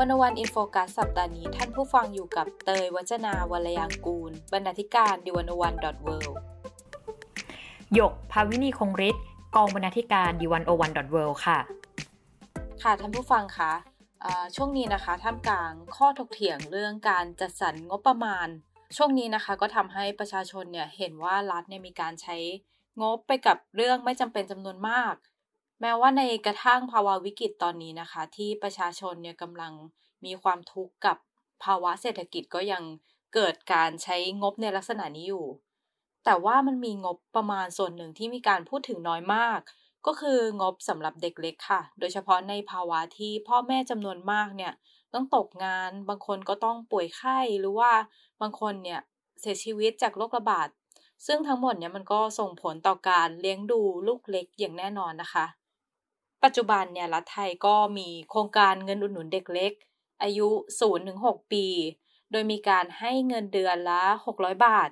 101 In Focus สัปดาห์นี้ท่านผู้ฟังอยู่กับเตย วจนาวรรลยางกูร บรรณาธิการ The101.worldหยกภาวินีคงฤทธิ์กองบรรณาธิการดิวันโอวันดอทเวิค่ะ ค่ะท่านผู้ฟังคะช่วงนี้นะคะท่ามกลางข้อถกเถียงเรื่องการจัดสรรงบประมาณ ช่วงนี้นะคะก็ทำให้ประชาชนเนี่ยเห็นว่ารัฐเนี่ยมีการใช้งบไปกับเรื่องไม่จำเป็นจำนวนมาก แม้ว่าในกระทั่งภาวะวิกฤตตอนนี้นะคะ ที่ประชาชนเนี่ยกำลังมีความทุกข์กับภาวะเศรษฐกิจก็ยังเกิดการใช้งบในลักษณะนี้อยู่ แต่ว่ามันมีงบประมาณส่วนหนึ่งที่มีการพูดถึงน้อยมาก ก็คืองบสำหรับเด็กเล็กค่ะ โดยเฉพาะในภาวะที่พ่อแม่จำนวนมากเนี่ยต้องตกงาน บางคนก็ต้องป่วยไข้หรือว่าบางคนเนี่ยเสียชีวิตจากโรคระบาด ซึ่งทั้งหมดเนี่ยมันก็ส่งผลต่อการเลี้ยงดูลูกเล็กอย่างแน่นอนนะคะ ปัจจุบันเนี่ยรัฐไทยก็มีโครงการเงินอุดหนุนเด็กเล็ก อายุ 0-6 ปี โดยมีการให้เงินเดือนละ 600 บาท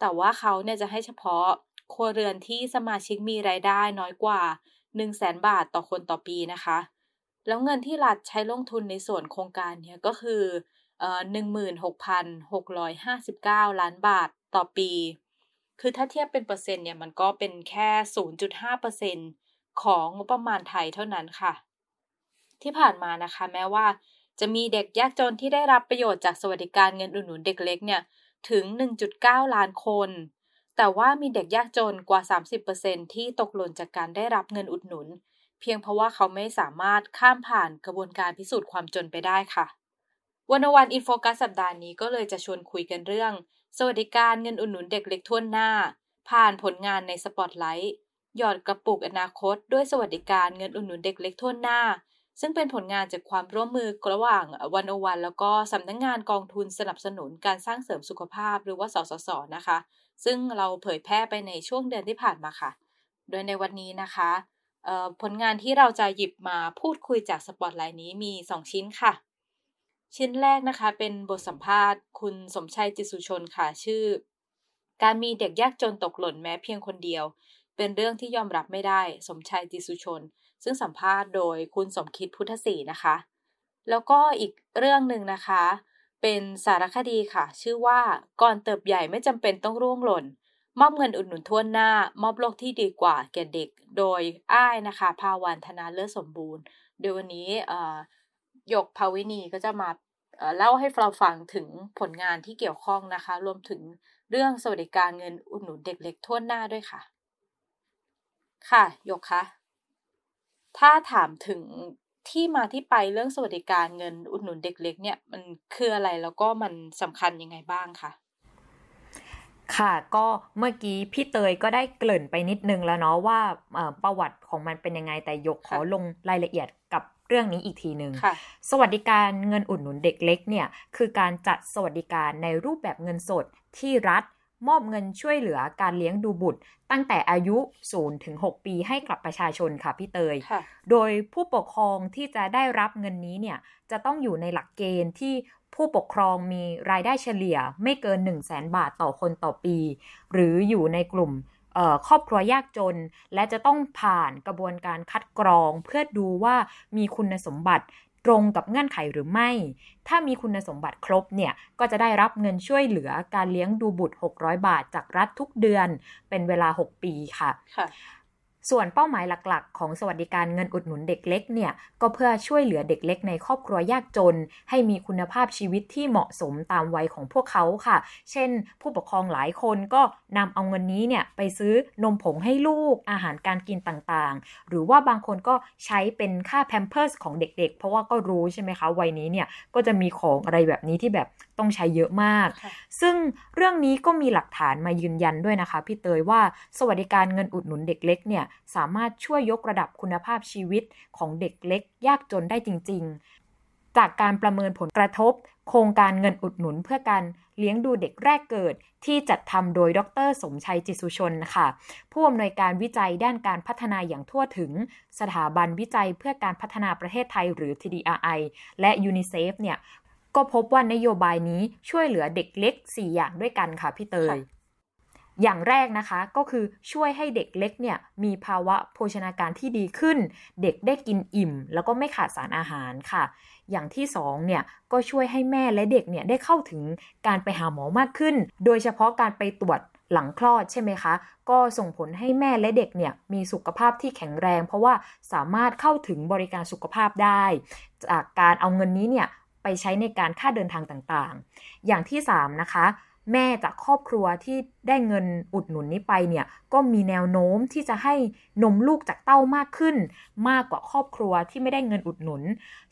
แต่ว่าเขาเนี่ยจะให้เฉพาะครัวเรือนที่สมาชิกมีรายได้น้อยกว่า 1 0 0 0 0แบาทต่อคนต่อปีนะคะ แล้วเงินที่รัฐใช้ลงทุนในส่วนโครงการเนี่ยก็คือหนึ่งหมื่นหกพันหกร้อยห้าสิบเก้าล้านบาทต่อปี คือถ้าเทียบเป็นเปอร์เซ็นต์เนี่ยมันก็เป็นแค่ศูนย์จุดห้าเปอร์เซ็นต์ ของงบประมาณไทยเท่านั้นค่ะ ที่ผ่านมานะคะแม้ว่า จะมีเด็กยากจนที่ได้รับประโยชน์จากสวัสดิการเงินอุดหนุนเด็กเล็กเนี่ยถึง 1.9 ล้านคน แต่ว่ามีเด็กยากจนกว่า 30%ที่ตกหล่นจากการได้รับเงินอุดหนุน เพียงเพราะว่าเขาไม่สามารถข้ามผ่านกระบวนการพิสูจน์ความจนไปได้ค่ะวันวันอินโฟกัสสัปดาห์นี้ก็เลยจะชวนคุยกันเรื่อง สวัสดิการเงินอุดหนุนเด็กเล็กทั่วหน้า ผ่านผลงานในสปอตไลท์ หยอดกระปุกอนาคตด้วยสวัสดิการเงินอุดหนุนเด็กเล็กทั่วหน้า ซึ่งเป็นผลงานจากความร่วมมือระหว่างวันอวันแล้วก็สำนักงงานกองทุนสนับสนุนการสร้างเสริมสุขภาพหรือว่าสสสนะคะ ซึ่งเราเผยแพร่ไปในช่วงเดือนที่ผ่านมาค่ะ โดยในวันนี้นะคะผลงานที่เราจะหยิบมาพูดคุยจากสปอตไลน์นี้มี 2 ชิ้นค่ะ ชิ้นแรกนะคะเป็นบทสัมภาษณ์ คุณสมชัยจิสุชนค่ะชื่อ การมีเด็กยากจนตกหล่นแม้เพียงคนเดียว เป็นเรื่องที่ยอมรับไม่ได้สมชายจิสุชน ซึ่งสัมภาษณ์โดยคุณสมคิดพุทธศรีนะคะ แล้วก็อีกเรื่องหนึ่งนะคะ เป็นสารคดีค่ะ ชื่อว่าก่อนเติบใหญ่ไม่จำเป็นต้องร่วงหล่น มอบเงินอุดหนุนทั่วหน้า มอบโลกที่ดีกว่าแก่เด็ก โดยอ้ายนะคะ ภาวันธนาเลิศสมบูรณ์โดยวันนี้ยกภาวินีก็จะมาเล่าให้เราฟังถึงผลงานที่เกี่ยวข้องนะคะ รวมถึงเรื่องสวัสดิการเงินอุดหนุนเด็กเล็กทั่วหน้าด้วยค่ะ ค่ะยกคะถ้าถามถึงที่มาที่ไปเรื่องสวัสดิการเงินอุดหนุนเด็กเล็กเนี่ยมันคืออะไรแล้วก็มันสำคัญยังไงบ้างคะค่ะก็เมื่อกี้พี่เตยก็ได้เกริ่นไปนิดนึงแล้วเนาะว่าประวัติของมันเป็นยังไงแต่ยกขอลงรายละเอียดกับเรื่องนี้อีกทีหนึ่งสวัสดิการเงินอุดหนุนเด็กเล็กเนี่ยคือการจัดสวัสดิการในรูปแบบเงินสดที่รัฐ มอบเงินช่วยเหลือการเลี้ยงดูบุตร ตั้งแต่อายุ0ถึง6ปีให้กับประชาชนค่ะพี่เตย โดยผู้ปกครองที่จะได้รับเงินนี้เนี่ยจะต้องอยู่ในหลักเกณฑ์ที่ผู้ปกครองมีรายได้เฉลี่ยไม่เกิน 1 0 0 0 0แบาทต่อคนต่อปี หรืออยู่ในกลุ่มครอบครัวยากจน และจะต้องผ่านกระบวนการคัดกรองเพื่อดูว่ามีคุณสมบัติ ตรงกับเงื่อนไขหรือไม่ ถ้ามีคุณสมบัติครบเนี่ย ก็จะได้รับเงินช่วยเหลือการเลี้ยงดูบุตร 600 บาทจากรัฐทุกเดือน เป็นเวลา 6 ปีค่ะคะ ส่วนเป้าหมายหลักๆ ของสวัสดิการเงินอุดหนุนเด็กเล็กเนี่ยก็เพื่อช่วยเหลือเด็กเล็กในครอบครัวยากจน ให้มีคุณภาพชีวิตที่เหมาะสมตามวัยของพวกเขาค่ะ เช่น ผู้ปกครองหลายคนก็นำเอาเงินนี้เนี่ยไปซื้อนมผงให้ลูกอาหารการกินต่างๆ หรือว่าบางคนก็ใช้เป็นค่าแพมเพิร์สของเด็กๆ เพราะว่าก็รู้ใช่ไหมคะวัยนี้เนี่ยก็จะมีของอะไรแบบนี้ที่แบบต้องใช้เยอะมาก ซึ่งเรื่องนี้ก็มีหลักฐานมายืนยันด้วยนะคะพี่เตยว่าสวัสดิการเงินอุดหนุนเด็กเล็กเนี่ยสามารถช่วยยกระดับคุณภาพชีวิตของเด็กเล็ก ยากจนได้จริง ๆ จากการประเมินผลกระทบ โครงการเงินอุดหนุนเพื่อการเลี้ยงดูเด็กแรกเกิด ที่จัดทำโดยดร สมชัยจิสุชนค่ะ ผู้อำนวยการวิจัยด้านการพัฒนาอย่างทั่วถึง สถาบันวิจัยเพื่อการพัฒนาประเทศไทยหรือ TDRI และยูนิเซฟเนี่ยก็พบว่านโยบายนี้ช่วยเหลือเด็กเล็ก 4 อย่างด้วยกันค่ะพี่เตย อย่างแรกนะคะก็คือช่วยให้เด็กเล็กเนี่ยมีภาวะโภชนาการที่ดีขึ้น เด็กได้กินอิ่ม แล้วก็ไม่ขาดสารอาหารค่ะ อย่างที่สองเนี่ยก็ช่วยให้แม่และเด็กเนี่ยได้เข้าถึงการไปหาหมอมากขึ้น โดยเฉพาะการไปตรวจหลังคลอดใช่ไหมคะ ก็ส่งผลให้แม่และเด็กเนี่ยมีสุขภาพที่แข็งแรง เพราะว่าสามารถเข้าถึงบริการสุขภาพได้ จากการเอาเงินนี้เนี่ยไปใช้ในการค่าเดินทางต่างๆ อย่างที่3นะคะ แม่จากครอบครัวที่ได้เงินอุดหนุนนี้ไปเนี่ยก็มีแนวโน้มที่จะให้นมลูกจากเต้ามากขึ้น มากกว่าครอบครัวที่ไม่ได้เงินอุดหนุน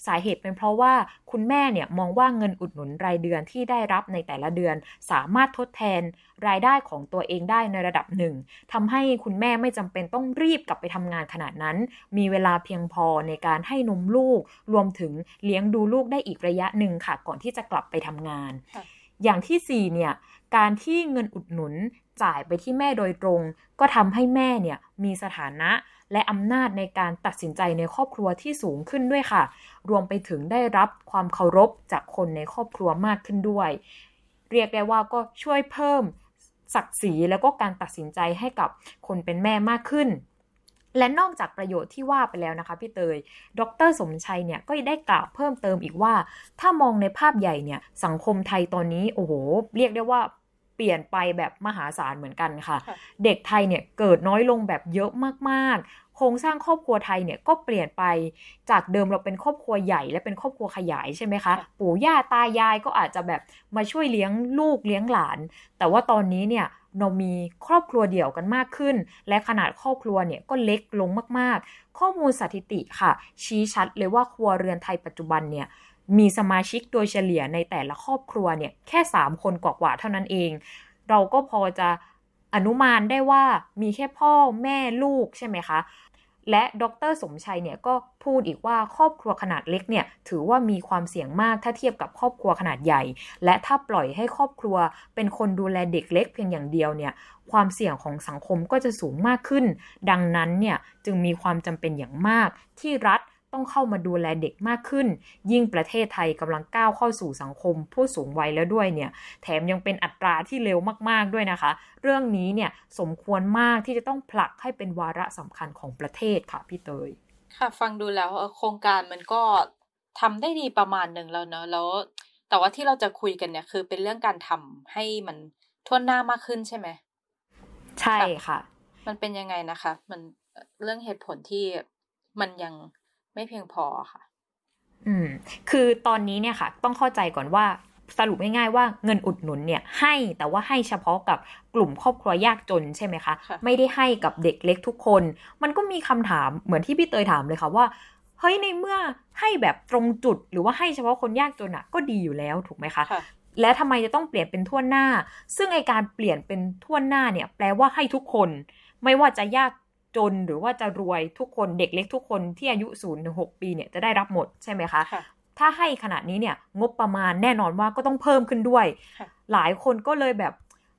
สาเหตุเป็นเพราะว่าคุณแม่เนี่ยมองว่าเงินอุดหนุนรายเดือนที่ได้รับในแต่ละเดือน สามารถทดแทนรายได้ของตัวเองได้ในระดับหนึ่งทำให้คุณแม่ไม่จำเป็นต้องรีบกลับไปทำงานขนาดนั้น มีเวลาเพียงพอในการให้นมลูก รวมถึงเลี้ยงดูลูกได้อีกระยะหนึ่งค่ะ ก่อนที่จะกลับไปทำงาน อย่างที่4เนี่ยการที่เงินอุดหนุนจ่ายไปที่แม่โดยตรง ก็ทำให้แม่เนี่ยมีสถานะและอำนาจในการตัดสินใจในครอบครัวที่สูงขึ้นด้วยค่ะ รวมไปถึงได้รับความเคารพจากคนในครอบครัวมากขึ้นด้วย เรียกได้ว่าก็ช่วยเพิ่มศักดิ์ศรีแล้วก็การตัดสินใจให้กับคนเป็นแม่มากขึ้น และนอกจากประโยชน์ที่ว่าไปแล้วนะคะพี่เตย ดรสมชัยเนี่ยก็ได้กล่าวเพิ่มเติมอีกว่า ถ้ามองในภาพใหญ่เนี่ยสังคมไทยตอนนี้โอ้โห เรียกได้ว่าเปลี่ยนไปแบบมหาศาลเหมือนกันค่ะ เด็กไทยเนี่ยเกิดน้อยลงแบบเยอะมากๆ โครงสร้างครอบครัวไทยเนี่ยก็เปลี่ยนไปจากเดิมเราเป็นครอบครัวใหญ่และเป็นครอบครัวขยายใช่ไหมคะปู่ย่าตายายก็อาจจะแบบมาช่วยเลี้ยงลูกเลี้ยงหลาน แต่ว่าตอนนี้เนี่ย เรามีครอบครัวเดี่ยวกันมากขึ้น และขนาดครอบครัวเนี่ยก็เล็กลงมากๆ ข้อมูลสถิติค่ะ ชี้ชัดเลยว่าครัวเรือนไทยปัจจุบันเนี่ยมีสมาชิกโดยเฉลี่ยในแต่ละครอบครัวเนี่ยแค่ 3 คนกว่าๆเท่านั้นเอง เราก็พอจะอนุมานได้ว่ามีแค่พ่อแม่ลูกใช่ไหมคะ และดรสมชัยเนี่ยก็พูดอีกว่าครอบครัวขนาดเล็กเนี่ยถือว่ามีความเสี่ยงมากถ้าเทียบกับครอบครัวขนาดใหญ่ และถ้าปล่อยให้ครอบครัว เป็นคนดูแลเด็กเล็กเพียงอย่างเดียวเนี่ยความเสี่ยงของสังคมก็จะสูงมากขึ้น ดังนั้นเนี่ยจึงมีความจำเป็นอย่างมากที่รัฐ ต้องเข้ามาดูแลเด็กมากขึ้น ยิ่งประเทศไทยกำลังก้าวเข้าสู่สังคม ผู้สูงวัยแล้วด้วยเนี่ย แถมยังเป็นอัตราที่เร็วมากๆด้วยนะคะ เรื่องนี้เนี่ยสมควรมากที่จะต้องผลักให้เป็นวาระสำคัญของประเทศค่ะพี่เตย ค่ะฟังดูแล้วโครงการมันก็ทำได้ดีประมาณหนึ่งแล้วเนอะแล้ว แต่ว่าที่เราจะคุยกันเนี่ยคือเป็นเรื่องการทำให้มันทั่วหน้ามากขึ้นใช่ไหมใช่ค่ะ มันเป็นยังไงนะคะ มันเรื่องเหตุผลที่มันยัง ไม่เพียงพอค่ะ อืม คือตอนนี้เนี่ยค่ะ ต้องเข้าใจก่อนว่าสรุปง่ายๆว่าเงินอุดหนุนเนี่ยให้แต่ว่าให้เฉพาะกับกลุ่มครอบครัวยากจนใช่ไหมคะคะไม่ได้ให้กับเด็กเล็กทุกคน มันก็มีคำถามเหมือนที่พี่เตยถามเลยค่ะว่าเฮ้ยในเมื่อให้แบบตรงจุดหรือว่าให้เฉพาะคนยากจนอะก็ดีอยู่แล้วถูกไหมคะคะและทำไมจะต้องเปลี่ยนเป็นทั่วหน้า ซึ่งไอการเปลี่ยนเป็นทั่วหน้าเนี่ย แปลว่าให้ทุกคน ไม่ว่าจะยาก จนหรือว่าจะรวยทุกคนเด็กเล็กทุกคนที่อายุศูนย์ถึงหกปีเนี่ยจะได้รับหมดใช่ไหมคะคะถ้าให้ขนาดนี้เนี่ยงบประมาณแน่นอนว่าก็ต้องเพิ่มขึ้นด้วย หลายคนก็เลยแบบ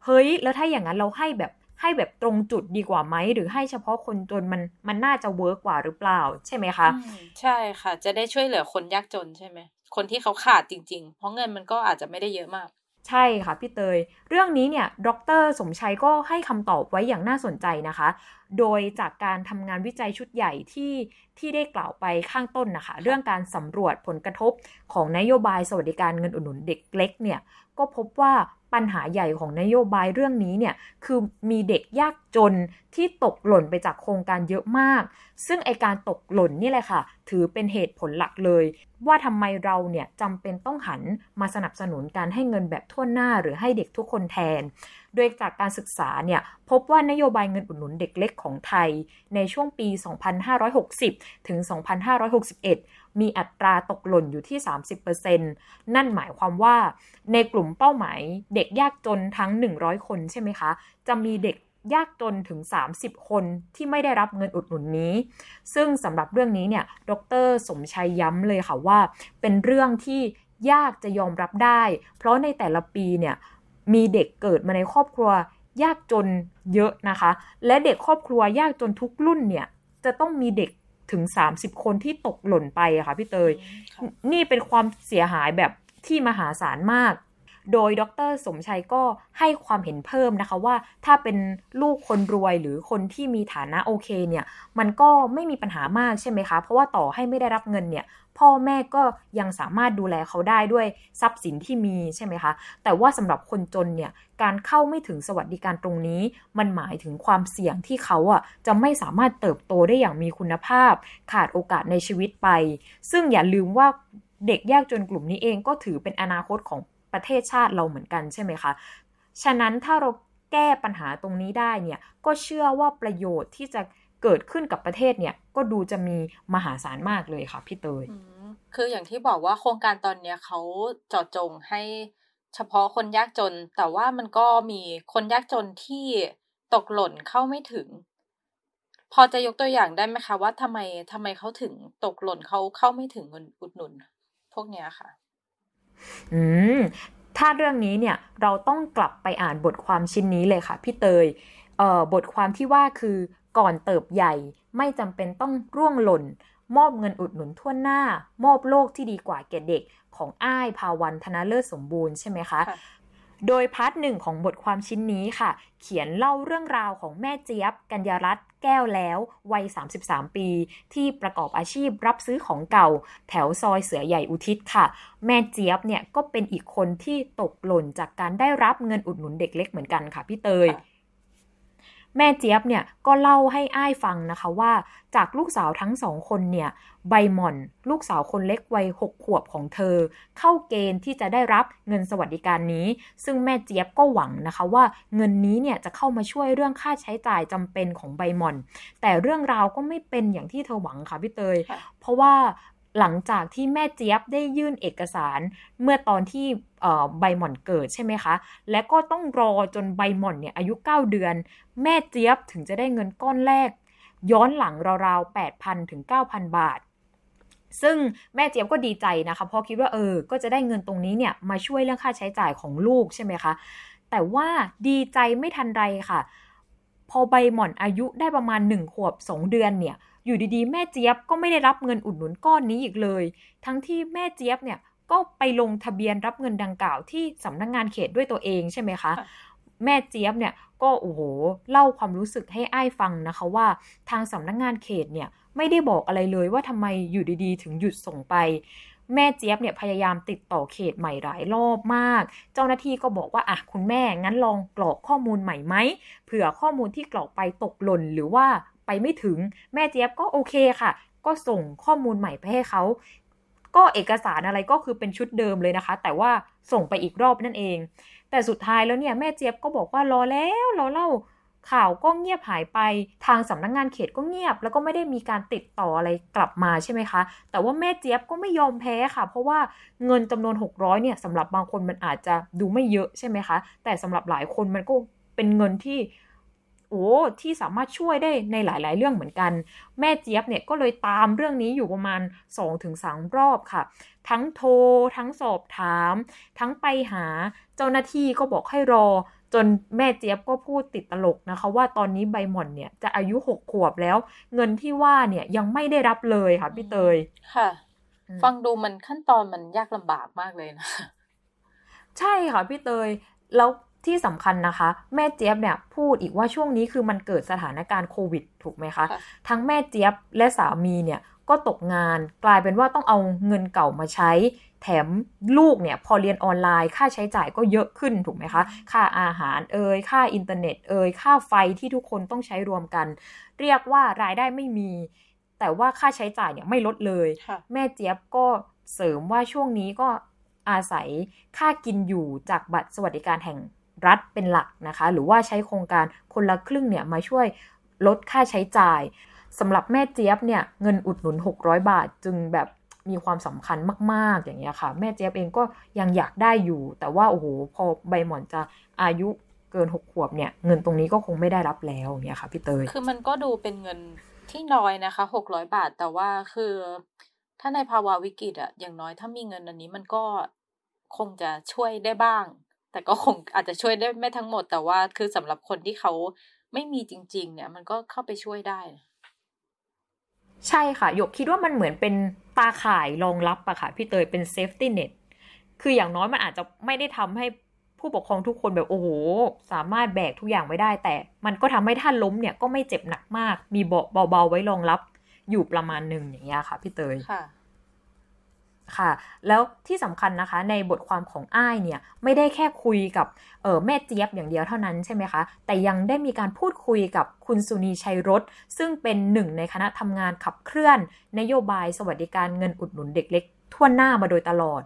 เฮ้ย แล้วถ้าอย่างนั้นเราให้แบบให้แบบตรงจุดดีกว่าไหม หรือให้เฉพาะคนจนมันมันน่าจะเวิร์กกว่าหรือเปล่า ใช่ไหมคะ ใช่ค่ะ จะได้ช่วยเหลือคนยากจนใช่ไหมคนที่เขาขาดจริง ๆ เพราะเงินมันก็อาจจะไม่ได้เยอะมาก ใช่ค่ะพี่เตย เรื่องนี้เนี่ยดรสมชัยก็ให้คำตอบไว้อย่างน่าสนใจนะคะ โดยจากการทำงานวิจัยชุดใหญ่ที่ที่ได้กล่าวไปข้างต้นนะคะ เรื่องการสำรวจผลกระทบของนโยบายสวัสดิการเงินอุดหนุนเด็กเล็กเนี่ยก็พบว่า ปัญหาใหญ่ของนโยบายเรื่องนี้เนี่ยคือมีเด็กยากจนที่ตกหล่นไปจากโครงการเยอะมาก ซึ่งไอการตกหล่นนี่แหละค่ะ ถือเป็นเหตุผลหลักเลย ว่าทำไมเราเนี่ยจำเป็นต้องหันมาสนับสนุนการให้เงินแบบทั่วหน้าหรือให้เด็กทุกคนแทน โดยจากการศึกษาเนี่ยพบว่านโยบายเงินอุดหนุนเด็กเล็กของไทย ในช่วงปี 2560 ถึง 2561 มีอัตราตกหล่นอยู่ที่ 30%นั่นหมายความว่าในกลุ่มเป้าหมายเด็กยากจนทั้ง 100 คนใช่ไหมคะ จะมีเด็กยากจนถึง 30 คนที่ไม่ได้รับเงินอุดหนุนนี้ ซึ่งสำหรับเรื่องนี้เนี่ย ดร สมชัยย้ำเลยค่ะว่า เป็นเรื่องที่ยากจะยอมรับได้ เพราะในแต่ละปีเนี่ย มีเด็กเกิดมาในครอบครัวยากจนเยอะนะคะ และเด็กครอบครัวยากจนทุกรุ่นเนี่ยจะต้องมีเด็กถึง 30 คนที่ตกหล่นไปอะค่ะพี่เตย นี่เป็นความเสียหายแบบที่มหาศาลมาก โดยดรสมชัยก็ให้ความเห็นเพิ่มนะคะว่าถ้าเป็นลูกคนรวยหรือคนที่มีฐานะโอเคเนี่ย มันก็ไม่มีปัญหามากใช่ไหมคะ เพราะว่าต่อให้ไม่ได้รับเงินเนี่ย พ่อแม่ก็ยังสามารถดูแลเขาได้ด้วยทรัพย์สินที่มีใช่ไหมคะ แต่ว่าสำหรับคนจนเนี่ยการเข้าไม่ถึงสวัสดิการตรงนี้ มันหมายถึงความเสี่ยงที่เขาอะจะไม่สามารถเติบโตได้อย่างมีคุณภาพ ขาดโอกาสในชีวิตไป ซึ่งอย่าลืมว่าเด็กยากจนกลุ่มนี้เองก็ถือเป็นอนาคตของประเทศชาติเราเหมือนกันใช่ไหมคะ ฉะนั้นถ้าเราแก้ปัญหาตรงนี้ได้เนี่ยก็เชื่อว่าประโยชน์ที่จะ เกิดขึ้นกับประเทศเนี่ยก็ดูจะมีมหาศาลมากเลยค่ะพี่เตยคืออย่างที่บอกว่าโครงการตอนเนี้ยเขาเจาะจงให้เฉพาะคนยากจน แต่ว่ามันก็มีคนยากจนที่ตกหล่นเข้าไม่ถึง พอจะยกตัวอย่างได้ไหมคะว่าทำไมทำไมเขาถึงตกหล่นเขาเข้าไม่ถึงเงินอุดหนุน พวกเนี้ยค่ะ อืมถ้าเรื่องนี้เนี่ยเราต้องกลับไปอ่านบทความชิ้นนี้เลยค่ะพี่เตยเอ่อบทความที่ว่าคือ ก่อนเติบใหญ่ไม่จำเป็นต้องร่วงหล่น มอบเงินอุดหนุนทั่วหน้า มอบโลกที่ดีกว่าแก่เด็กของอ้ายภาวันธนเลิศสมบูรณ์ใช่ไหมคะโดยพาร์ทหนึ่งของบทความชิ้นนี้ค่ะ เขียนเล่าเรื่องราวของแม่เจี๊ยบ กัญญารัตน์แก้วแล้ว วัย 33 ปี ที่ประกอบอาชีพรับซื้อของเก่า แถวซอยเสือใหญ่อุทิศค่ะ แม่เจี๊ยบเนี่ยก็เป็นอีกคนที่ตกหล่นจากการได้รับเงินอุดหนุนเด็กเล็กเหมือนกันค่ะพี่เตย แม่เจี๊ยบเนี่ยก็เล่าให้อ้ายฟังนะคะว่า จากลูกสาวทั้งสองคนเนี่ยใบหม่อน ลูกสาวคนเล็กวัยหกขวบของเธอ เข้าเกณฑ์ที่จะได้รับเงินสวัสดิการนี้ ซึ่งแม่เจี๊ยบก็หวังนะคะว่าเงินนี้เนี่ยจะเข้ามาช่วยเรื่องค่าใช้จ่ายจำเป็นของใบหม่อน แต่เรื่องราวก็ไม่เป็นอย่างที่เธอหวังค่ะพี่เตย เพราะว่า หลังจากที่แม่เจี๊ยบได้ยื่นเอกสาร เมื่อตอนที่ใบหม่อนเกิดใช่ไหมคะ และก็ต้องรอจนใบหม่อนเนี่ยอายุ 9 เดือน แม่เจี๊ยบถึงจะได้เงินก้อนแรก ย้อนหลังราวๆ 8,000 ถึง 9,000 บาท ซึ่งแม่เจี๊ยบก็ดีใจนะคะเพราะคิดว่าเออ ก็จะได้เงินตรงนี้เนี่ยมาช่วยเรื่องค่าใช้จ่ายของลูกใช่ไหมคะ แต่ว่าดีใจไม่ทันไรค่ะ พอใบหม่อนอายุได้ประมาณ 1 ขวบ 2 เดือนเนี่ย อยู่ดีๆ แม่เจี๊ยบก็ไม่ได้รับเงินอุดหนุนก้อนนี้อีกเลย ทั้งที่แม่เจี๊ยบเนี่ยก็ไปลงทะเบียนรับเงินดังกล่าวที่สำนักงงานเขตด้วยตัวเองใช่ไหมคะ แม่เจี๊ยบเนี่ยก็โอ้โหเล่าความรู้สึกให้อ้ายฟังนะคะว่า ทางสำนักงงานเขตเนี่ยไม่ได้บอกอะไรเลยว่าทำไมอยู่ดีๆ ถึงหยุดส่งไปแม่เจี๊ยบเนี่ยพยายามติดต่อเขตใหม่หลายรอบมาก เจ้าหน้าที่ก็บอกว่าอะคุณแม่งั้นลองกรอกข้อมูลใหม่ไหมเผื่อข้อมูลที่กรอกไปตกหล่นหรือว่า ไปไม่ถึงแม่เจี๊ยบก็โอเคค่ะ ก็ส่งข้อมูลใหม่ไปให้เขาก็เอกสารอะไรก็คือเป็นชุดเดิมเลยนะคะ แต่ว่าส่งไปอีกรอบนั่นเอง แต่สุดท้ายแล้วเนี่ยแม่เจี๊ยบก็บอกว่ารอแล้วรอเล่าข่าวก็เงียบหายไปทางสำนักงงานเขตก็เงียบ แล้วก็ไม่ได้มีการติดต่ออะไรกลับมาใช่ไหมคะ แต่ว่าแม่เจี๊ยบก็ไม่ยอมแพ้ค่ะ เพราะว่าเงินจำนวน 600เนี่ยสำหรับบางคนมันอาจจะดูไม่เยอะใช่ไหมคะ แต่สำหรับหลายคนมันก็เป็นเงินที่ โอ้ที่สามารถช่วยได้ในหลาย ๆ เรื่องเหมือนกัน แม่เจี๊ยบเนี่ยก็เลยตามเรื่องนี้อยู่ประมาณ 2-3 รอบค่ะ ทั้งโทร ทั้งสอบถาม ทั้งไปหาเจ้าหน้าที่ก็บอกให้รอ จนแม่เจี๊ยบก็พูดติดตลกนะคะ ว่าตอนนี้ใบหม่อนเนี่ยจะอายุหกขวบแล้ว เงินที่ว่าเนี่ยยังไม่ได้รับเลยค่ะพี่เตยค่ะ ฟังดูมันขั้นตอนมันยากลำบากมากเลยนะ ใช่ค่ะพี่เตยแล้ว ที่สำคัญนะคะ แม่เจี๊ยบเนี่ยพูดอีกว่าช่วงนี้คือมันเกิดสถานการณ์โควิดถูกไหมคะ ทั้งแม่เจี๊ยบและสามีเนี่ยก็ตกงานกลายเป็นว่าต้องเอาเงินเก่ามาใช้ แถมลูกเนี่ยพอเรียนออนไลน์ ค่าใช้จ่ายก็เยอะขึ้นถูกไหมคะ ค่าอาหารเอ่ยค่าอินเทอร์เน็ตเอ่ยค่าไฟที่ทุกคนต้องใช้รวมกัน เรียกว่ารายได้ไม่มี แต่ว่าค่าใช้จ่ายเนี่ยไม่ลดเลย แม่เจี๊ยบก็เสริมว่าช่วงนี้ก็อาศัยค่ากินอยู่จากบัตรสวัสดิการแห่ง รัฐเป็นหลักนะคะ หรือว่าใช้โครงการคนละครึ่งเนี่ยมาช่วยลดค่าใช้จ่ายสำหรับแม่เจี๊ยบเนี่ยเงินอุดหนุน 600 บาท จึงแบบมีความสำคัญมาก ๆ อย่างเงี้ยค่ะ แม่เจี๊ยบเองก็ยังอยากได้อยู่ แต่ว่าโอ้โหพอใบหมอนจะอายุเกินหกขวบเนี่ย เงินตรงนี้ก็คงไม่ได้รับแล้วเนี่ยค่ะพี่เตยคือมันก็ดูเป็นเงินที่น้อยนะคะหกร้อยบาท แต่ว่าคือ ถ้าในภาวะวิกฤตอะอย่างน้อยถ้ามีเงินอันนี้มันก็คงจะช่วยได้บ้าง แต่ก็คงอาจจะช่วยได้ไม่ทั้งหมดแต่ว่าคือสำหรับคนที่เขาไม่มีจริง ๆ เนี่ย มันก็เข้าไปช่วยได้ ใช่ค่ะหยกคิดว่ามันเหมือนเป็นตาข่ายรองรับอะค่ะ พี่เตยเป็น safety net คืออย่างน้อยมันอาจจะไม่ได้ทำให้ผู้ปกครองทุกคนแบบโอ้โห สามารถแบกทุกอย่างไว้ได้ แต่มันก็ทำให้ถ้าล้มเนี่ยก็ไม่เจ็บหนักมาก มีเบาะเบาๆไว้รองรับอยู่ประมาณหนึ่งอย่างเงี้ยค่ะพี่เตยค่ะ ค่ะ แล้วที่สำคัญนะคะในบทความของอ้ายเนี่ยไม่ได้แค่คุยกับเออแม่เจี๊ยบอย่างเดียวเท่านั้นใช่ไหมคะ แต่ยังได้มีการพูดคุยกับคุณสุนีชัยรถ ซึ่งเป็นหนึ่งในคณะทำงานขับเคลื่อน นโยบายสวัสดิการเงินอุดหนุนเด็กเล็กทั่วหน้ามาโดยตลอด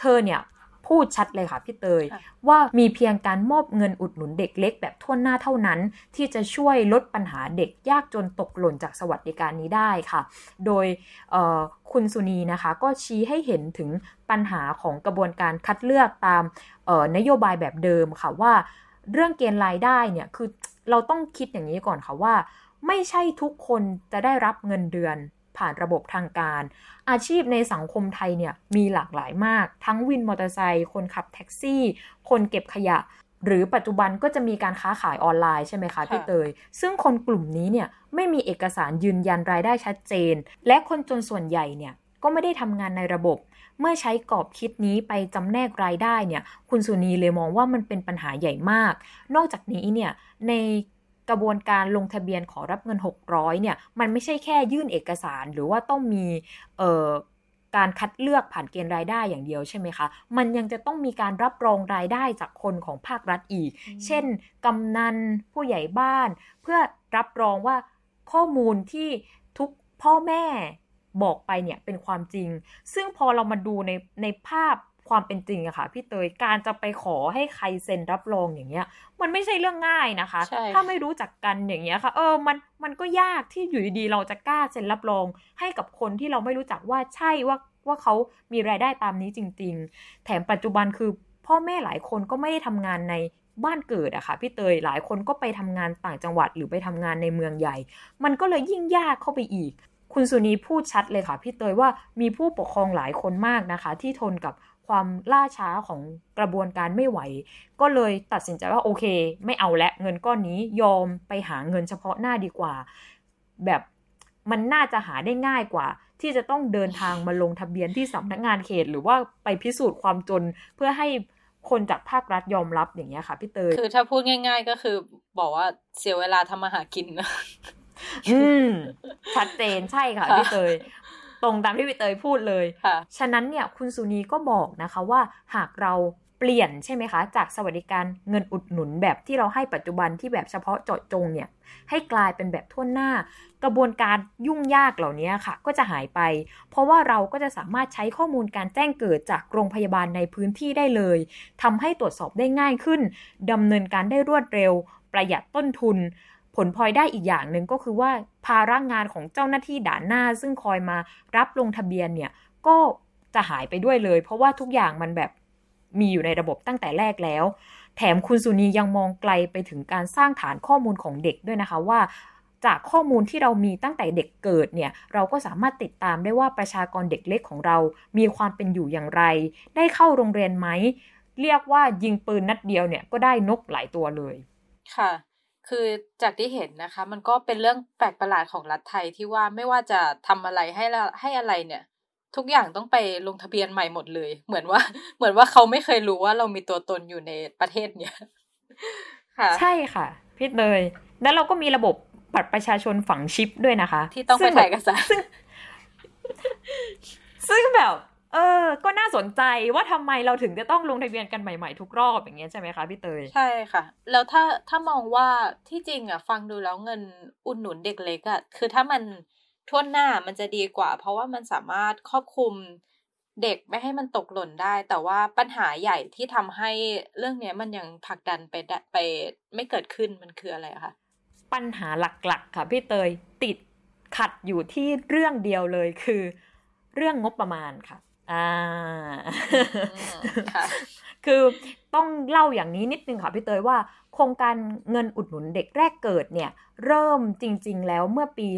เธอเนี่ย พูดชัดเลยค่ะพี่เตย ว่ามีเพียงการมอบเงินอุดหนุนเด็กเล็กแบบทั่วหน้าเท่านั้น ที่จะช่วยลดปัญหาเด็กยากจนตกหล่นจากสวัสดิการนี้ได้ค่ะ โดยคุณสุนีนะคะก็ชี้ให้เห็นถึงปัญหาของกระบวนการคัดเลือกตามนโยบายแบบเดิมค่ะว่าเรื่องเกณฑ์รายได้เนี่ยคือเราต้องคิดอย่างนี้ก่อนค่ะว่า ไม่ใช่ทุกคนจะได้รับเงินเดือน ผ่านระบบทางการ อาชีพในสังคมไทยเนี่ยมีหลากหลายมาก ทั้งวินมอเตอร์ไซค์คนขับแท็กซี่ คนเก็บขยะ หรือปัจจุบันก็จะมีการค้าขายออนไลน์ใช่ไหมคะพี่เตย ซึ่งคนกลุ่มนี้เนี่ยไม่มีเอกสารยืนยันรายได้ชัดเจน และคนจนส่วนใหญ่เนี่ยก็ไม่ได้ทำงานในระบบ เมื่อใช้กรอบคิดนี้ไปจำแนกรายได้เนี่ย คุณสุนีเลยมองว่ามันเป็นปัญหาใหญ่มาก นอกจากนี้เนี่ยใน กระบวนการลงทะเบียนขอรับเงิน 600เนี่ยมันไม่ใช่แค่ยื่นเอกสารหรือว่าต้องมีเอ่อการคัดเลือกผ่านเกณฑ์รายได้อย่างเดียวใช่ไหมคะ มันยังจะต้องมีการรับรองรายได้จากคนของภาครัฐอีก เช่น กำนันผู้ใหญ่บ้าน เพื่อรับรองว่าข้อมูลที่ทุกพ่อแม่บอกไปเนี่ยเป็นความจริง ซึ่งพอเรามาดูในในภาพ ความเป็นจริงอะค่ะพี่เตยการจะไปขอให้ใครเซ็นรับรองอย่างเงี้ย มันไม่ใช่เรื่องง่ายนะคะ ถ้าไม่รู้จักกันอย่างเงี้ยค่ะ เออมันมันก็ยากที่อยู่ดีๆเราจะกล้าเซ็นรับรอง ให้กับคนที่เราไม่รู้จักว่าใช่ว่าว่าเขามีรายได้ตามนี้จริง ๆ แถมปัจจุบันคือพ่อแม่หลายคนก็ไม่ได้ทำงานในบ้านเกิดอะค่ะพี่เตยหลายคนก็ไปทำงานต่างจังหวัดหรือไปทำงานในเมืองใหญ่ มันก็เลยยิ่งยากเข้าไปอีก คุณสุนีพูดชัดเลยค่ะพี่เตยว่ามีผู้ปกครองหลายคนมากนะคะ ที่ทนกับ ความล่าช้าของกระบวนการไม่ไหว ก็เลยตัดสินใจว่าโอเค ไม่เอาและเงินก้อนนี้ยอมไปหาเงินเฉพาะหน้าดีกว่า แบบมันน่าจะหาได้ง่ายกว่า ที่จะต้องเดินทางมาลงทะเบียนที่สำนักงานเขต หรือว่าไปพิสูจน์ความจนเพื่อให้คนจากภาครัฐยอมรับอย่างเงี้ยค่ะพี่เตย คือถ้าพูดง่าย ๆ ก็คือบอกว่าเสียเวลาทำมาหากินนะอืมชัดเจนใช่ค่ะพี่เตย ตรงตามที่พี่เตยพูดเลย ฉะนั้นเนี่ยคุณสุนีก็บอกนะคะว่าหากเราเปลี่ยนใช่ไหมคะ จากสวัสดิการเงินอุดหนุนแบบที่เราให้ปัจจุบันที่แบบเฉพาะเจาะจงเนี่ยให้กลายเป็นแบบทั่วหน้า กระบวนการยุ่งยากเหล่านี้ค่ะ ก็จะหายไป เพราะว่าเราก็จะสามารถใช้ข้อมูลการแจ้งเกิดจากโรงพยาบาลในพื้นที่ได้เลยทำให้ตรวจสอบได้ง่ายขึ้นดำเนินการได้รวดเร็ว ประหยัดต้นทุน ผลพลอยได้อีกอย่างหนึ่งก็คือว่าภาระงานของเจ้าหน้าที่ด่านหน้า ซึ่งคอยมารับลงทะเบียนเนี่ยก็จะหายไปด้วยเลย เพราะว่าทุกอย่างมันแบบมีอยู่ในระบบตั้งแต่แรกแล้ว แถมคุณสุนียังมองไกลไปถึงการสร้างฐานข้อมูลของเด็กด้วยนะคะว่า จากข้อมูลที่เรามีตั้งแต่เด็กเกิดเนี่ยเราก็สามารถติดตามได้ว่าประชากรเด็กเล็กของเรา มีความเป็นอยู่อย่างไร ได้เข้าโรงเรียนไหมเรียกว่ายิงปืนนัดเดียวเนี่ยก็ได้นกหลายตัวเลย ค่ะ คือจากที่เห็นนะคะ มันก็เป็นเรื่องแปลกประหลาดของรัฐไทยที่ว่าไม่ว่าจะทำอะไรให้ให้อะไรเนี่ย ทุกอย่างต้องไปลงทะเบียนใหม่หมดเลย เหมือนว่า เหมือนว่าเขาไม่เคยรู้ว่าเรามีตัวตนอยู่ในประเทศเนี้ยค่ะ ใช่ค่ะพี่เตยแล้วเราก็มีระบบบัตรประชาชนฝังชิปด้วยนะคะ ที่ต้องไปถ่ายเอกสารซึ่งแบบ เออ ก็น่าสนใจว่าทำไมเราถึงจะต้องลงทะเบียนกันใหม่ๆทุกรอบอย่างเงี้ยใช่ไหมคะพี่เตย ใช่ค่ะ แล้วถ้าถ้ามองว่าที่จริงอะฟังดูแล้วเงินอุดหนุนเด็กเล็กอะคือถ้ามันทั่วหน้ามันจะดีกว่า เพราะว่ามันสามารถครอบคลุมเด็กไม่ให้มันตกหล่นได้ แต่ว่าปัญหาใหญ่ที่ทำให้เรื่องเนี้ยมันยังผลักดันไปไปไม่เกิดขึ้นมันคืออะไรคะปัญหาหลักๆ ค่ะพี่เตยติดขัดอยู่ที่เรื่องเดียวเลยคือ เรื่องงบประมาณค่ะ อ่าคือต้องเล่าอย่างนี้นิดนึงค่ะพี่เตยว่า โครงการเงินอุดหนุนเด็กแรกเกิดเนี่ย เริ่มจริง ๆ แล้วเมื่อปี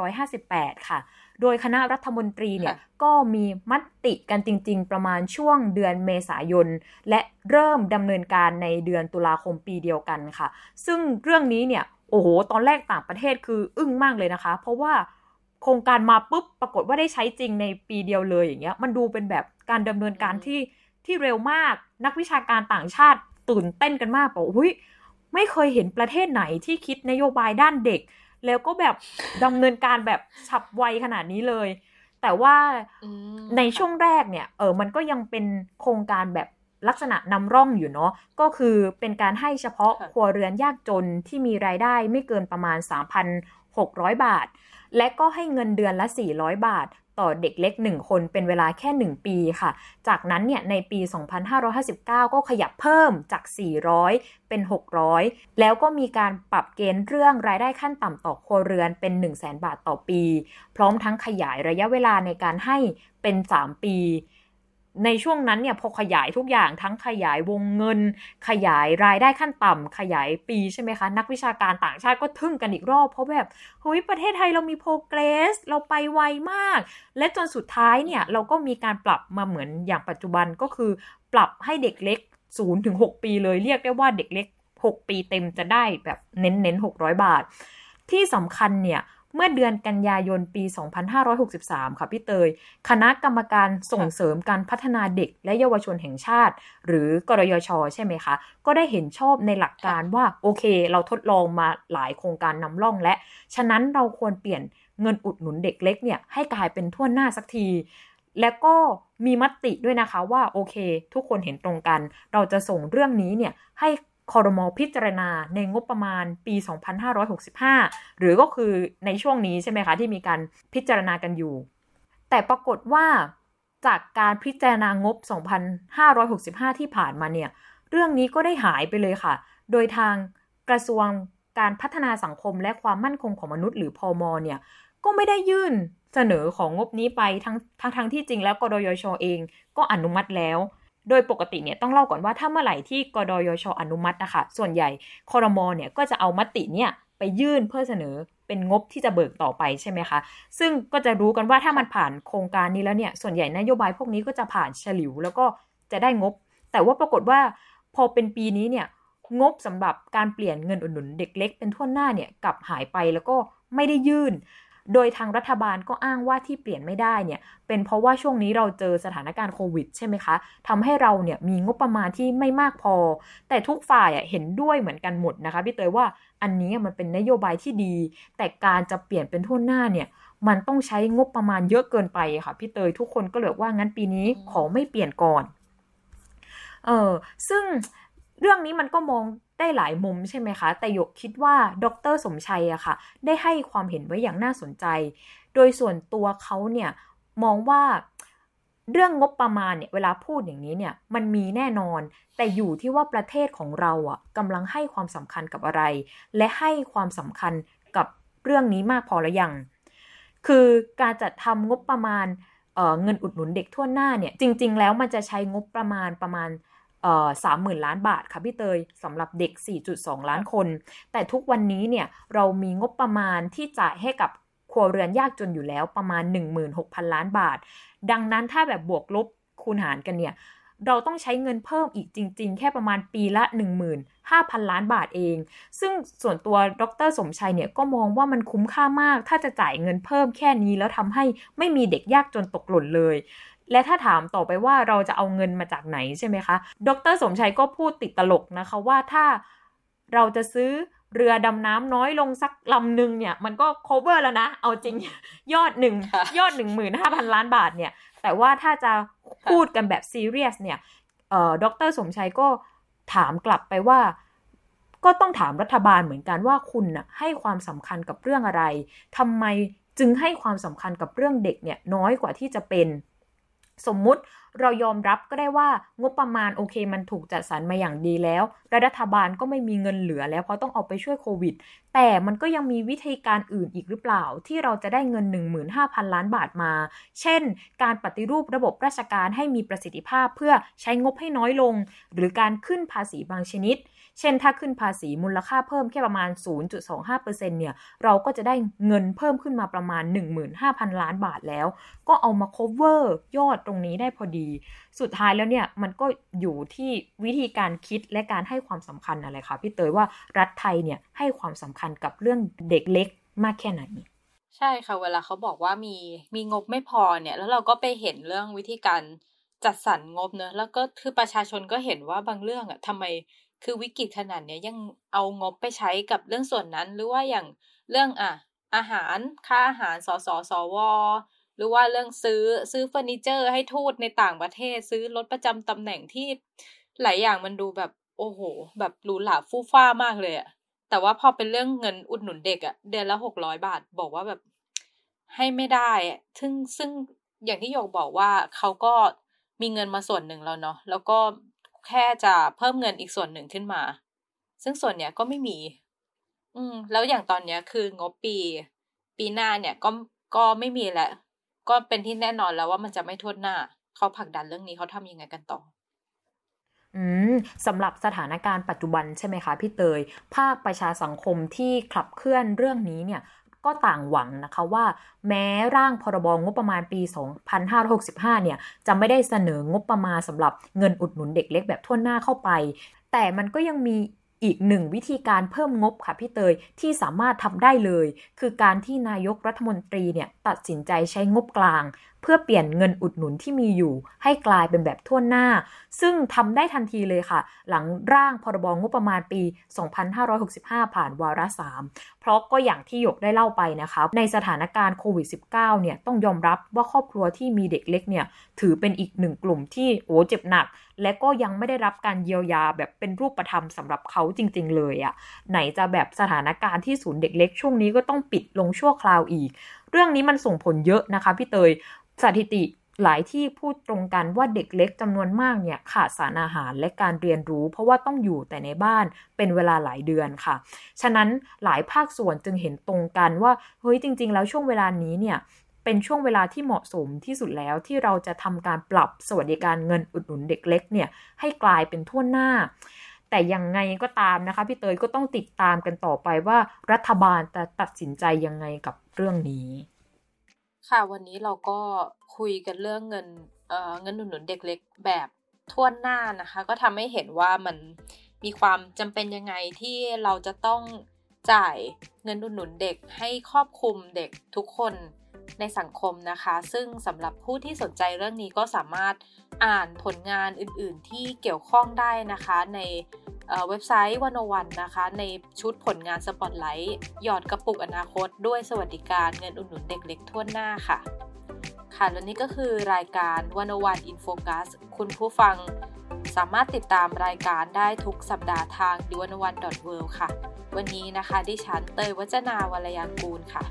2558 ค่ะ โดยคณะรัฐมนตรีเนี่ยก็มีมติกันจริง ๆ ประมาณช่วงเดือนเมษายน และเริ่มดำเนินการในเดือนตุลาคมปีเดียวกันค่ะ ซึ่งเรื่องนี้เนี่ยโอ้โห ตอนแรกต่างประเทศคืออึ้งมากเลยนะคะ เพราะว่า โครงการมาปุ๊บปรากฏว่าได้ใช้จริงในปีเดียวเลยอย่างเงี้ย มันดูเป็นแบบการดำเนินการที่ที่เร็วมาก นักวิชาการต่างชาติตื่นเต้นกันมากบอกอุ้ยไม่เคยเห็นประเทศไหนที่คิดนโยบายด้านเด็ก แล้วก็แบบดำเนินการแบบฉับไวขนาดนี้เลย แต่ว่าในช่วงแรกเนี่ย เออมันก็ยังเป็นโครงการแบบลักษณะนำร่องอยู่เนาะก็คือเป็นการให้เฉพาะครัวเรือนยากจนที่มีรายได้ไม่เกินประมาณ 600 บาท และก็ให้เงินเดือนละ 400 บาท ต่อเด็กเล็ก 1 คนเป็นเวลาแค่ 1 ปีค่ะ จากนั้นเนี่ยในปี 2559 ก็ขยับเพิ่มจาก 400 เป็น 600 แล้วก็มีการปรับเกณฑ์เรื่องรายได้ขั้นต่ำต่อครัวเรือนเป็น 1 0 0 0 0แบาทต่อปี พร้อมทั้งขยายระยะเวลาในการให้เป็น 3 ปี ในช่วงนั้นเนี่ยพอขยายทุกอย่างทั้งขยายวงเงิน ขยายรายได้ขั้นต่ำขยายปีใช่ไหมคะ นักวิชาการต่างชาติก็ทึ่งกันอีกรอบ เพราะแบบเฮ้ยประเทศไทยเรามีโปรเกรส เราไปไวมาก และจนสุดท้ายเนี่ย เราก็มีการปรับมาเหมือนอย่างปัจจุบันก็คือ ปรับให้เด็กเล็ก0ถึง6ปีเลยเรียกได้ว่าเด็กเล็ก 6 ปีเต็มจะได้แบบเน้นเน้น600 บาท ที่สำคัญเนี่ย เมื่อเดือนกันยายนปี 2563 ค่ะพี่เตย คณะกรรมการส่งเสริมการพัฒนาเด็กและเยาวชนแห่งชาติ หรือกรยช ใช่ไหมคะ ก็ได้เห็นชอบในหลักการว่า โอเค เราทดลองมาหลายโครงการนำร่องและ ฉะนั้นเราควรเปลี่ยนเงินอุดหนุนเด็กเล็กเนี่ยให้กลายเป็นทั่วหน้าสักที และก็มีมติด้วยนะคะว่าโอเค ทุกคนเห็นตรงกัน เราจะส่งเรื่องนี้เนี่ยให้ คอรมอพิจารณาในงบประมาณปี 2565 หรือก็คือในช่วงนี้ใช่ไหมคะที่มีการพิจารณากันอยู่ แต่ปรากฏว่าจากการพิจารณางบ 2565 ที่ผ่านมาเนี่ย เรื่องนี้ก็ได้หายไปเลยค่ะ โดยทางกระทรวงการพัฒนาสังคมและความมั่นคงของมนุษย์หรือพอมเนี่ย ก็ไม่ได้ยื่นเสนอของงบนี้ไปทั้งทั้งทั้งที่จริงแล้วกดยชเองก็อนุมัติแล้ว โดยปกติเนี่ยต้องเล่าก่อนว่าถ้าเมื่อไหร่ที่กดยชอนุมัตินะคะส่วนใหญ่คอรมอเนี่ยก็จะเอามติเนี่ยไปยื่นเพื่อเสนอเป็นงบที่จะเบิกต่อไปใช่ไหมคะ ซึ่งก็จะรู้กันว่าถ้ามันผ่านโครงการนี้แล้วเนี่ยส่วนใหญ่นโยบายพวกนี้ก็จะผ่านฉลิวแล้วก็จะได้งบ แต่ว่าปรากฏว่าพอเป็นปีนี้เนี่ยงบสำหรับการเปลี่ยนเงินอุดหนุนเด็กเล็กเป็นทั่วหน้าเนี่ยกลับหายไปแล้วก็ไม่ได้ยื่น โดยทางรัฐบาลก็อ้างว่าที่เปลี่ยนไม่ได้เนี่ยเป็นเพราะว่าช่วงนี้เราเจอสถานการณ์โควิดใช่ไหมคะทำให้เราเนี่ยมีงบประมาณที่ไม่มากพอ แต่ทุกฝ่ายเห็นด้วยเหมือนกันหมดนะคะพี่เตยว่าอันนี้มันเป็นนโยบายที่ดี แต่การจะเปลี่ยนเป็นทุนหน้าเนี่ยมันต้องใช้งบประมาณเยอะเกินไปค่ะพี่เตยทุกคนก็เลยว่างั้นปีนี้ขอไม่เปลี่ยนก่อน เออซึ่งเรื่องนี้มันก็มอง ได้หลายมุมใช่ไหมคะ แต่ยกคิดว่าดรสมชัยอะค่ะ ได้ให้ความเห็นไว้อย่างน่าสนใจ โดยส่วนตัวเขาเนี่ยมองว่าเรื่องงบประมาณเนี่ยเวลาพูดอย่างนี้เนี่ยมันมีแน่นอน แต่อยู่ที่ว่าประเทศของเราอะกำลังให้ความสำคัญกับอะไร และให้ความสำคัญกับเรื่องนี้มากพอหรือยัง คือการจัดทำงบประมาณเเงินอุดหนุนเด็กทั่วหน้าเนี่ยจริง ๆ แล้วมันจะใช้งบประมาณประมาณ สามหมื่นล้านบาทค่ะพี่เตยสำหรับเด็ก 4.2 ล้านคน แต่ทุกวันนี้เนี่ยเรามีงบประมาณที่จ่ายให้กับครัวเรือนยากจนอยู่แล้วประมาณ 16,000 ล้านบาท ดังนั้นถ้าแบบบวกลบคูณหารกันเนี่ยเราต้องใช้เงินเพิ่มอีกจริง ๆ แค่ประมาณปีละ 15,000 ล้านบาทเอง ซึ่งส่วนตัวดรสมชัยเนี่ยก็มองว่ามันคุ้มค่ามาก ถ้าจะจ่ายเงินเพิ่มแค่นี้แล้วทำให้ไม่มีเด็กยากจนตกหล่นเลย และถ้าถามต่อไปว่าเราจะเอาเงินมาจากไหนใช่ไหมคะ ดรสมชัยก็พูดติดตลกนะคะว่าถ้าเราจะซื้อเรือดำน้ำน้อยลงสักลำหนึ่งเนี่ย มันก็ cover แล้วนะ เอาจริงยอดหนึ่งยอดหนึ่งหมื่นห้าพันล้านบาทเนี่ย แต่ว่าถ้าจะพูดกันแบบซีเรียสเนี่ยเอ่อดรสมชัยก็ถามกลับไปว่า ก็ต้องถามรัฐบาลเหมือนกันว่าคุณน่ะให้ความสำคัญกับเรื่องอะไรทำไมจึงให้ความสำคัญกับเรื่องเด็กเนี่ยน้อยกว่าที่จะเป็น สมมุติเรายอมรับก็ได้ว่างบประมาณโอเค มันถูกจัดสรรมาอย่างดีแล้ว รัฐบาลก็ไม่มีเงินเหลือแล้วเพราะต้องเอาไปช่วยโควิด แต่มันก็ยังมีวิธีการอื่นอีกหรือเปล่า ที่เราจะได้เงิน 15,000 ล้านบาทมา เช่น การปฏิรูประบบราชการให้มีประสิทธิภาพเพื่อใช้งบให้น้อยลง หรือการขึ้นภาษีบางชนิด เช่น ถ้าขึ้นภาษีมูลค่าเพิ่มแค่ประมาณ 0.25%เนี่ยเราก็จะได้เงินเพิ่มขึ้นมาประมาณ 15,000 ล้านบาทแล้ว ก็เอามา cover ยอดตรงนี้ได้พอดี สุดท้ายแล้วเนี่ยมันก็อยู่ที่วิธีการคิดและการให้ความสำคัญอะไรคะพี่เตยว่ารัฐไทยเนี่ยให้ความสำคัญกับเรื่องเด็กเล็กมากแค่ไหนใช่ค่ะ เวลาเขาบอกว่ามีมีงบไม่พอเนี่ย แล้วเราก็ไปเห็นเรื่องวิธีการจัดสรรงบเนอะแล้วก็คือประชาชนก็เห็นว่าบางเรื่องอะทำไมคือวิกฤตขนาดเนี้ยยังเอางบไปใช้กับเรื่องส่วนนั้น หรือว่าอย่างเรื่องอะอาหารค่าอาหารสสสวหรือว่าเรื่องซื้อซื้อเฟอร์นิเจอร์ให้ทูตในต่างประเทศ ซื้อรถประจำตำแหน่งที่หลายอย่างมันดูแบบโอ้โห แบบหรูหราฟู่ฟ้ามากเลยอะ แต่ว่าพอเป็นเรื่องเงินอุดหนุนเด็กอะเดือนละหกร้อยบาทบอกว่าแบบให้ไม่ได้ ซึ่งซึ่งอย่างที่โยกบอกว่าเขาก็มีเงินมาส่วนหนึ่งแล้วเนาะแล้วก็แค่จะเพิ่มเงินอีกส่วนหนึ่งขึ้นมา ซึ่งส่วนเนี้ยก็ไม่มี อืม แล้วอย่างตอนเนี้ยคืองบปี ปีหน้าเนี่ยก็ก็ไม่มีแหละ ก็เป็นที่แน่นอนแล้วว่ามันจะไม่ทวนหน้า เขาผลักดันเรื่องนี้เขาทำยังไงกันต่อ อืมสำหรับสถานการณ์ปัจจุบันใช่ไหมคะพี่เตย ภาคประชาสังคมที่ขับเคลื่อนเรื่องนี้เนี่ยก็ต่างหวังนะคะว่า แม้ร่างพรบงบประมาณปี 2565 เนี่ยจะไม่ได้เสนองบประมาณสำหรับเงินอุดหนุนเด็กเล็กแบบทั่วหน้าเข้าไป แต่มันก็ยังมีอีกหนึ่งวิธีการเพิ่มงบค่ะพี่เตยที่สามารถทำได้เลย คือการที่นายกรัฐมนตรีเนี่ยตัดสินใจใช้งบกลาง เพื่อเปลี่ยนเงินอุดหนุนที่มีอยู่ ให้กลายเป็นแบบทั่วหน้า ซึ่งทำได้ทันทีเลยค่ะ หลังร่างพรบงบประมาณปี 2565 ผ่านวาระ3เพราะก็อย่างที่หยกได้เล่าไปนะคะในสถานการณ์โควิด -19 เนี่ยต้องยอมรับว่าครอบครัวที่มีเด็กเล็กเนี่ยถือเป็นอีกหนึ่งกลุ่มที่โอ้เจ็บหนัก และก็ยังไม่ได้รับการเยียวยาแบบเป็นรูปธรรมสำหรับเขาจริง ๆ เลยอะ่ะไหนจะแบบสถานการณ์ที่ศูนย์เด็กเล็กช่วงนี้ก็ต้องปิดลงชั่วคราวอีก เรื่องนี้มันส่งผลเยอะนะคะพี่เตย สถิติหลายที่พูดตรงกันว่าเด็กเล็กจำนวนมากเนี่ยขาดสารอาหารและการเรียนรู้ เพราะว่าต้องอยู่แต่ในบ้านเป็นเวลาหลายเดือนค่ะ ฉะนั้นหลายภาคส่วนจึงเห็นตรงกันว่าเฮ้ยจริง ๆ แล้วช่วงเวลานี้เนี่ยเป็นช่วงเวลาที่เหมาะสมที่สุดแล้วที่เราจะทำการปรับสวัสดิการเงินอุดหนุนเด็กเล็กเนี่ยให้กลายเป็นทั่วหน้า แต่ยังไงก็ตามนะคะพี่เตยก็ต้องติดตามกันต่อไปว่ารัฐบาลจะตัดสินใจยังไงกับเรื่องนี้ ค่ะวันนี้เราก็คุยกันเรื่องเงินเอ่อเงินหนุนหนุนเด็กเล็กแบบทั่วหน้านะคะ ก็ทำให้เห็นว่ามันมีความจำเป็นยังไงที่เราจะต้องจ่ายเงินหนุนหนุนเด็กให้ครอบคลุมเด็กทุกคนในสังคมนะคะ ซึ่งสำหรับผู้ที่สนใจเรื่องนี้ก็สามารถอ่านผลงานอื่น ๆ ที่เกี่ยวข้องได้นะคะ ใน เว็บไซต์วันวันนะคะ ในชุดผลงานสปอตไลท์หยอดกระปุกอนาคต ด้วยสวัสดิการเงินอุดหนุนเด็กเล็กทั่วหน้าค่ะ ค่ะและนี่ก็คือรายการวันวันอินโฟกัสคุณผู้ฟังสามารถติดตามรายการได้ทุกสัปดาห์ทางดิวันวันดอทเวค่ะ วันนี้นะคะดิฉันเตยวัจนาวรยางกูลค่ะ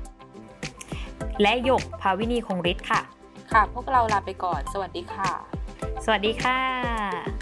และหยกภาวินีคงฤทธิ์ค่ะ ค่ะ พวกเราลาไปก่อน สวัสดีค่ะ สวัสดีค่ะ